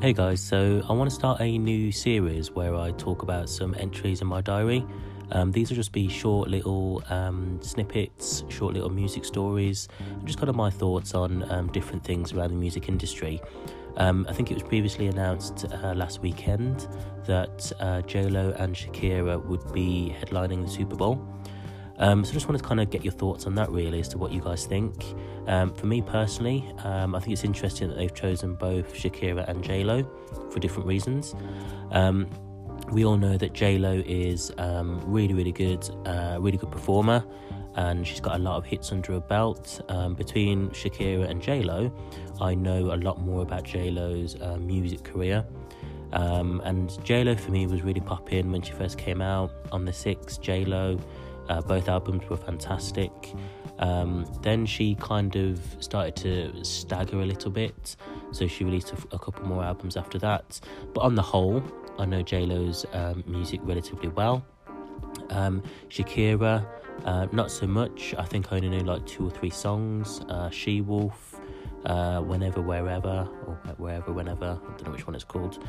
Hey guys, so I want to start a new series where I talk about some entries in my diary. Um, these will just be short little um, snippets, short little music stories, just kind of my thoughts on um, different things around the music industry. Um, I think it was previously announced uh, last weekend that uh, JLo and Shakira would be headlining the Super Bowl. Um, so I just wanted to kind of get your thoughts on that really as to what you guys think. Um, for me personally, um, I think it's interesting that they've chosen both Shakira and JLo for different reasons. Um, we all know that JLo is um, really, really good, uh, really good performer, and she's got a lot of hits under her belt. Um, between Shakira and JLo, I know a lot more about JLo's uh, music career. Um, and JLo for me was really popping when she first came out on the six. JLo, uh, both albums were fantastic. Um, then she kind of started to stagger a little bit, so she released a, couple more albums after that. But on the whole, I know JLo's um, music relatively well. Um, Shakira, uh, not so much. I think I only know like two or three songs. Uh, she Wolf, uh, Whenever, Wherever, or Wherever, Whenever. I don't know which one it's called.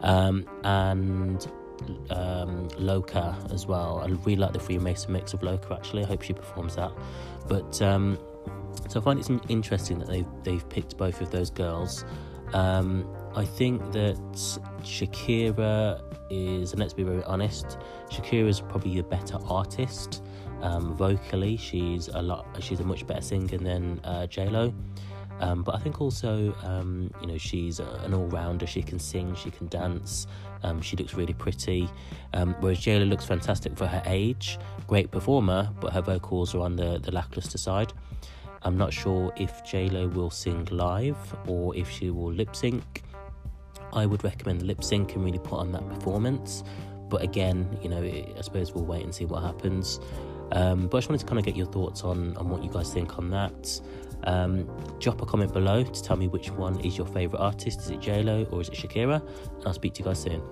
Um, and um, Loca as well. I really like the Freemason mix of Loca. Actually, I hope she performs that. But um, so I find it's interesting that they've they've picked both of those girls. Um, I think that Shakira is, and let's be very honest, Shakira is probably a better artist. Um, vocally, she's a lot. She's a much better singer than uh, J Lo. Um, but I think also, um, you know, she's an all rounder. She can sing, she can dance, um, she looks really pretty. Um, whereas JLo looks fantastic for her age, great performer, but her vocals are on the, the lackluster side. I'm not sure if JLo will sing live or if she will lip sync. I would recommend lip sync and really put on that performance. But again, you know, I suppose we'll wait and see what happens. Um, but I just wanted to kind of get your thoughts on, on what you guys think on that. Um, drop a comment below to tell me which one is your favourite artist. Is it JLo or is it Shakira? And I'll speak to you guys soon.